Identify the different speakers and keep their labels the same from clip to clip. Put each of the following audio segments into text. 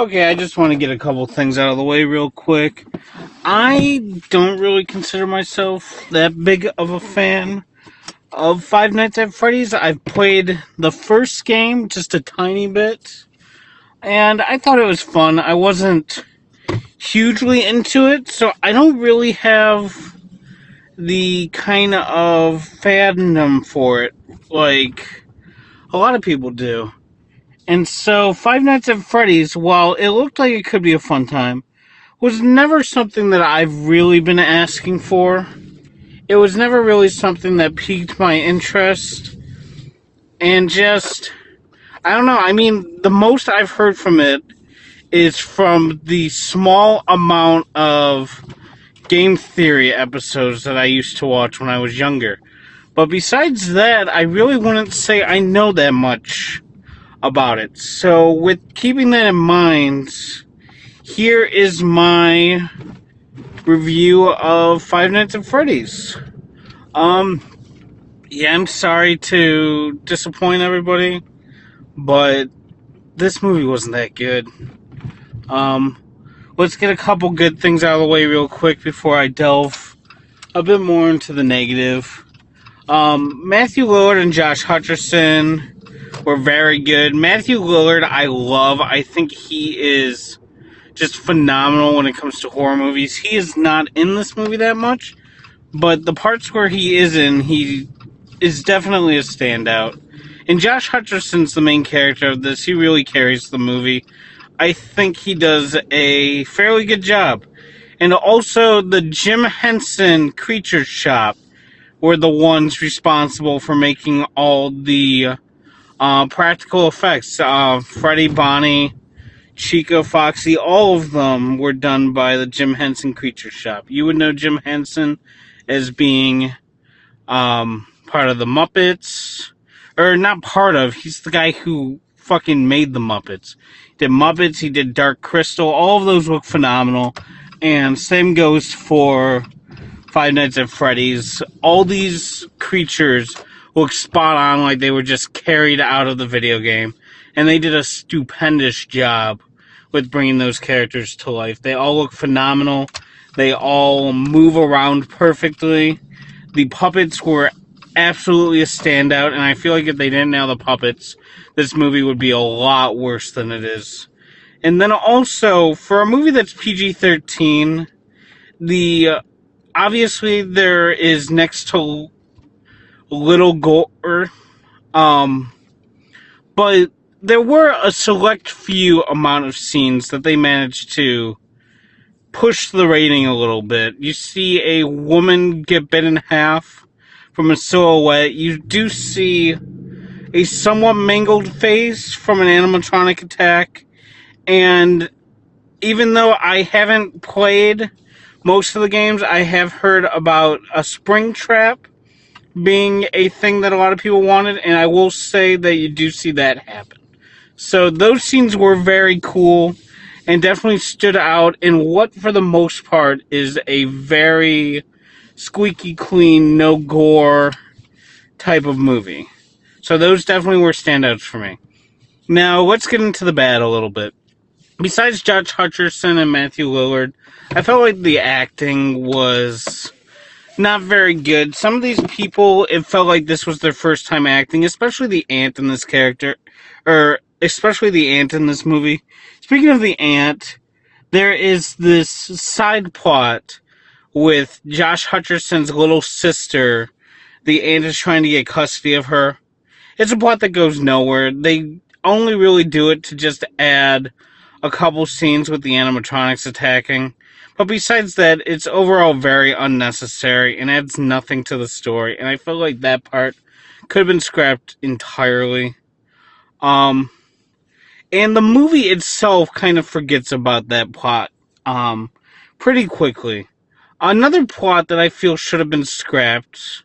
Speaker 1: Okay, I just want to get a couple things out of the way real quick. I don't really consider myself that big of a fan of Five Nights at Freddy's. I've played the first game just a tiny bit, and I thought it was fun. I wasn't hugely into it, so I don't really have the kind of fandom for it like a lot of people do. And so, Five Nights at Freddy's, while it looked like it could be a fun time, was never something that I've really been asking for. It was never really something that piqued my interest. And just, I don't know, I mean, the most I've heard from it is from the small amount of game theory episodes that I used to watch when I was younger. But besides that, I really wouldn't say I know that much about it. So, with keeping that in mind, here is my review of Five Nights at Freddy's. Um, yeah, I'm sorry to disappoint everybody, but this movie wasn't that good. Um, let's get a couple good things out of the way real quick before I delve a bit more into the negative. Um, Matthew Lillard and Josh Hutcherson were very good. Matthew Lillard, I love. I think he is just phenomenal when it comes to horror movies. He is not in this movie that much, but the parts where he is in, he is definitely a standout. And Josh Hutcherson's the main character of this. He really carries the movie. I think he does a fairly good job. And also, the Jim Henson Creature Shop were the ones responsible for making all the uh, practical effects. Uh, Freddy, Bonnie, Chica, Foxy, all of them were done by the Jim Henson Creature Shop. You would know Jim Henson as being um, part of the Muppets. Or not part of, he's the guy who fucking made the Muppets. He did Muppets, he did Dark Crystal, all of those look phenomenal. And same goes for Five Nights at Freddy's. All these creatures look spot on like they were just carried out of the video game. And they did a stupendous job with bringing those characters to life. They all look phenomenal. They all move around perfectly. The puppets were absolutely a standout, and I feel like if they didn't nail the puppets, this movie would be a lot worse than it is. And then also, for a movie that's PG 13, the uh, obviously there is next to little gore, um, but there were a select few amount of scenes that they managed to push the rating a little bit. You see a woman get bit in half from a silhouette. You do see a somewhat mangled face from an animatronic attack. And even though I haven't played most of the games, I have heard about a Springtrap being a thing that a lot of people wanted, and I will say that you do see that happen. So those scenes were very cool and definitely stood out in what, for the most part, is a very squeaky clean, no gore type of movie. So those definitely were standouts for me. Now let's get into the bad a little bit. Besides Josh Hutcherson and Matthew Lillard, I felt like the acting was not very good. Some of these people, it felt like this was their first time acting, especially the aunt in this character, or especially the aunt in this movie. Speaking of the aunt, there is this side plot with Josh Hutcherson's little sister. The aunt is trying to get custody of her. It's a plot that goes nowhere. They only really do it to just add a couple scenes with the animatronics attacking. But besides that, it's overall very unnecessary and adds nothing to the story. And I feel like that part could have been scrapped entirely. Um, and the movie itself kind of forgets about that plot um, pretty quickly. Another plot that I feel should have been scrapped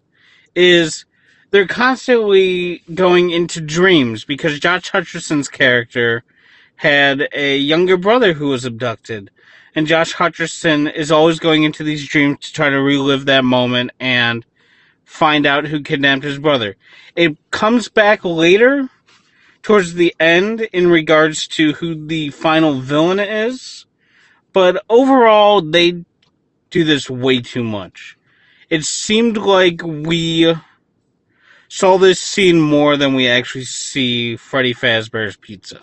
Speaker 1: is they're constantly going into dreams because Josh Hutcherson's character had a younger brother who was abducted and Josh Hutcherson is always going into these dreams to try to relive that moment and find out who kidnapped his brother. It comes back later towards the end in regards to who the final villain is. But overall, they do this way too much. It seemed like we saw this scene more than we actually see Freddy Fazbear's Pizza.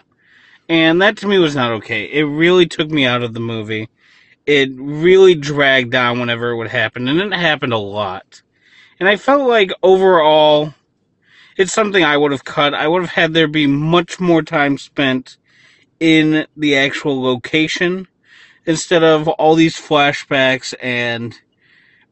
Speaker 1: And that to me was not okay. It really took me out of the movie. It really dragged on whenever it would happen, and it happened a lot. And I felt like overall, it's something I would have cut. I would have had there be much more time spent in the actual location instead of all these flashbacks and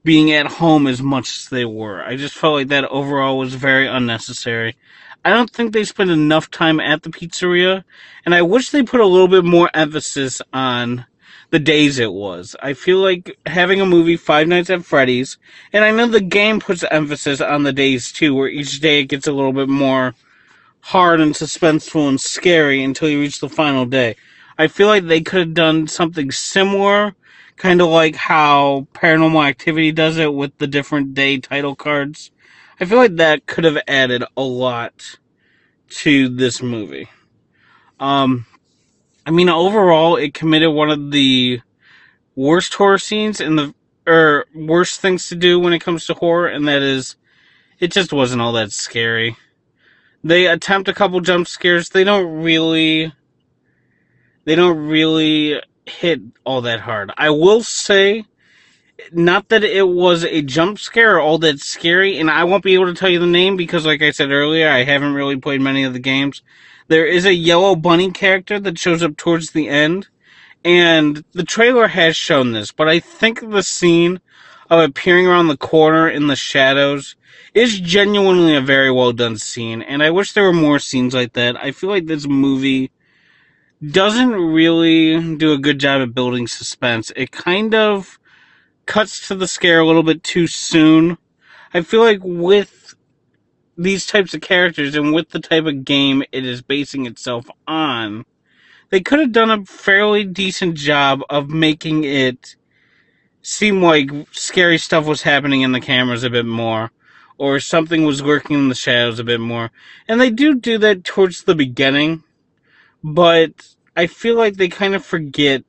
Speaker 1: being at home as much as they were. I just felt like that overall was very unnecessary. I don't think they spent enough time at the pizzeria, and I wish they put a little bit more emphasis on the days it was. I feel like having a movie Five Nights at Freddy's, and I know the game puts emphasis on the days too, where each day it gets a little bit more hard and suspenseful and scary until you reach the final day. I feel like they could have done something similar, kind of like how Paranormal Activity does it with the different day title cards. I feel like that could have added a lot to this movie. Um, I mean, overall, it committed one of the worst horror scenes in the or worst things to do when it comes to horror, and that is, it just wasn't all that scary. They attempt a couple jump scares. They don't really, they don't really hit all that hard. I will say, not that it was a jump scare or all that scary, and I won't be able to tell you the name because, like I said earlier, I haven't really played many of the games. There is a yellow bunny character that shows up towards the end, and the trailer has shown this, but I think the scene of appearing around the corner in the shadows is genuinely a very well done scene, and I wish there were more scenes like that. I feel like this movie doesn't really do a good job at building suspense. It kind of cuts to the scare a little bit too soon. I feel like with these types of characters and with the type of game it is basing itself on, they could have done a fairly decent job of making it seem like scary stuff was happening in the cameras a bit more or something was lurking in the shadows a bit more. And they do do that towards the beginning, but I feel like they kind of forget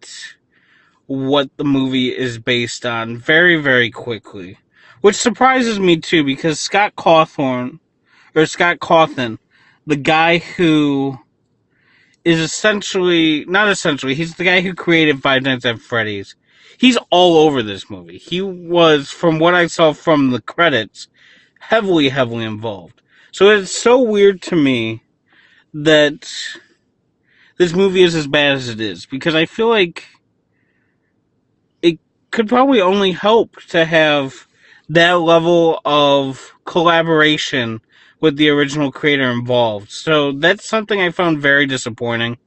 Speaker 1: what the movie is based on very, very quickly. Which surprises me too, because Scott Cawthon or Scott Cawthon, the guy who is essentially not essentially he's the guy who created Five Nights at Freddy's. He's all over this movie. He was, from what I saw from the credits, heavily, heavily involved. So it's so weird to me that this movie is as bad as it is because I feel like could probably only help to have that level of collaboration with the original creator involved. So that's something I found very disappointing.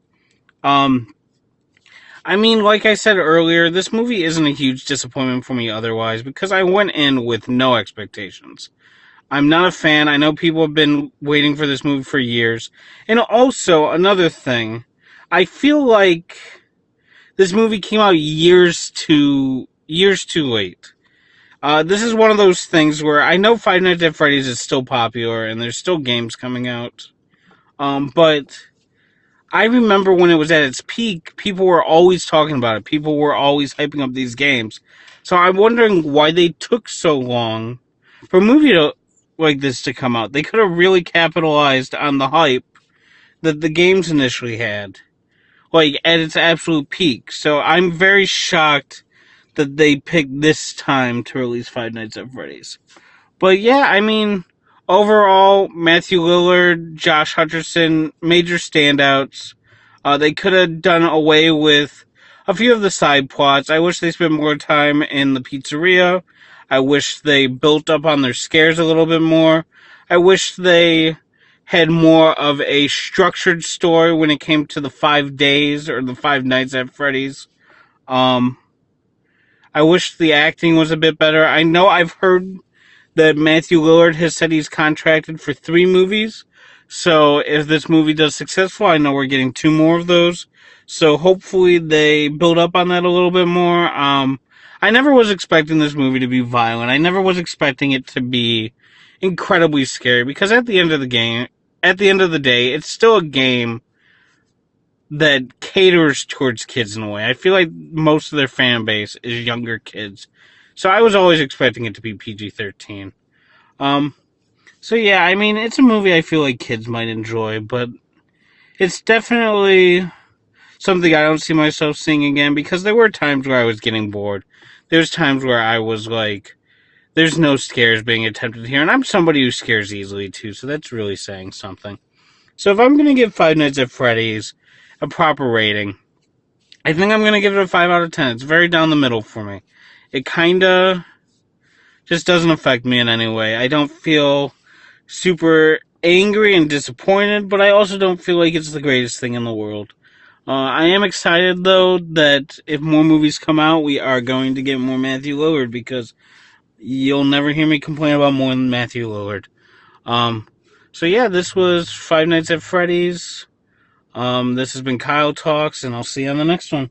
Speaker 1: Um, I mean, like I said earlier, this movie isn't a huge disappointment for me otherwise because I went in with no expectations. I'm not a fan. I know people have been waiting for this movie for years. And also, another thing, I feel like this movie came out years too years too late. Uh, this is one of those things where I know Five Nights at Freddy's is still popular and there's still games coming out. Um, but I remember when it was at its peak, people were always talking about it. People were always hyping up these games. So I'm wondering why they took so long for a movie to, like this to come out. They could have really capitalized on the hype that the games initially had, like at its absolute peak. So I'm very shocked that they picked this time to release Five Nights at Freddy's. But yeah, I mean, overall, Matthew Lillard, Josh Hutcherson, major standouts. Uh, they could have done away with a few of the side plots. I wish they spent more time in the pizzeria. I wish they built up on their scares a little bit more. I wish they had more of a structured story when it came to the five days or the five nights at Freddy's. Um, I wish the acting was a bit better. I know I've heard that Matthew Lillard has said he's contracted for three movies. So if this movie does successful, I know we're getting two more of those. So hopefully they build up on that a little bit more. Um, I never was expecting this movie to be violent. I never was expecting it to be incredibly scary because at the end of the game, at the end of the day, it's still a game that caters towards kids in a way. I feel like most of their fan base is younger kids. So I was always expecting it to be PG 13. Um, so yeah, I mean, it's a movie I feel like kids might enjoy, but it's definitely something I don't see myself seeing again because there were times where I was getting bored. There's times where I was like, there's no scares being attempted here, and I'm somebody who scares easily too, so that's really saying something. So if I'm gonna give Five Nights at Freddy's a proper rating, I think I'm gonna give it a 5 out of 10. It's very down the middle for me. It kinda just doesn't affect me in any way. I don't feel super angry and disappointed, but I also don't feel like it's the greatest thing in the world. Uh, I am excited though that if more movies come out, we are going to get more Matthew Lillard because you'll never hear me complain about more than Matthew Lillard. Um, so yeah, this was Five Nights at Freddy's. Um, this has been Kyle Talks, and I'll see you on the next one.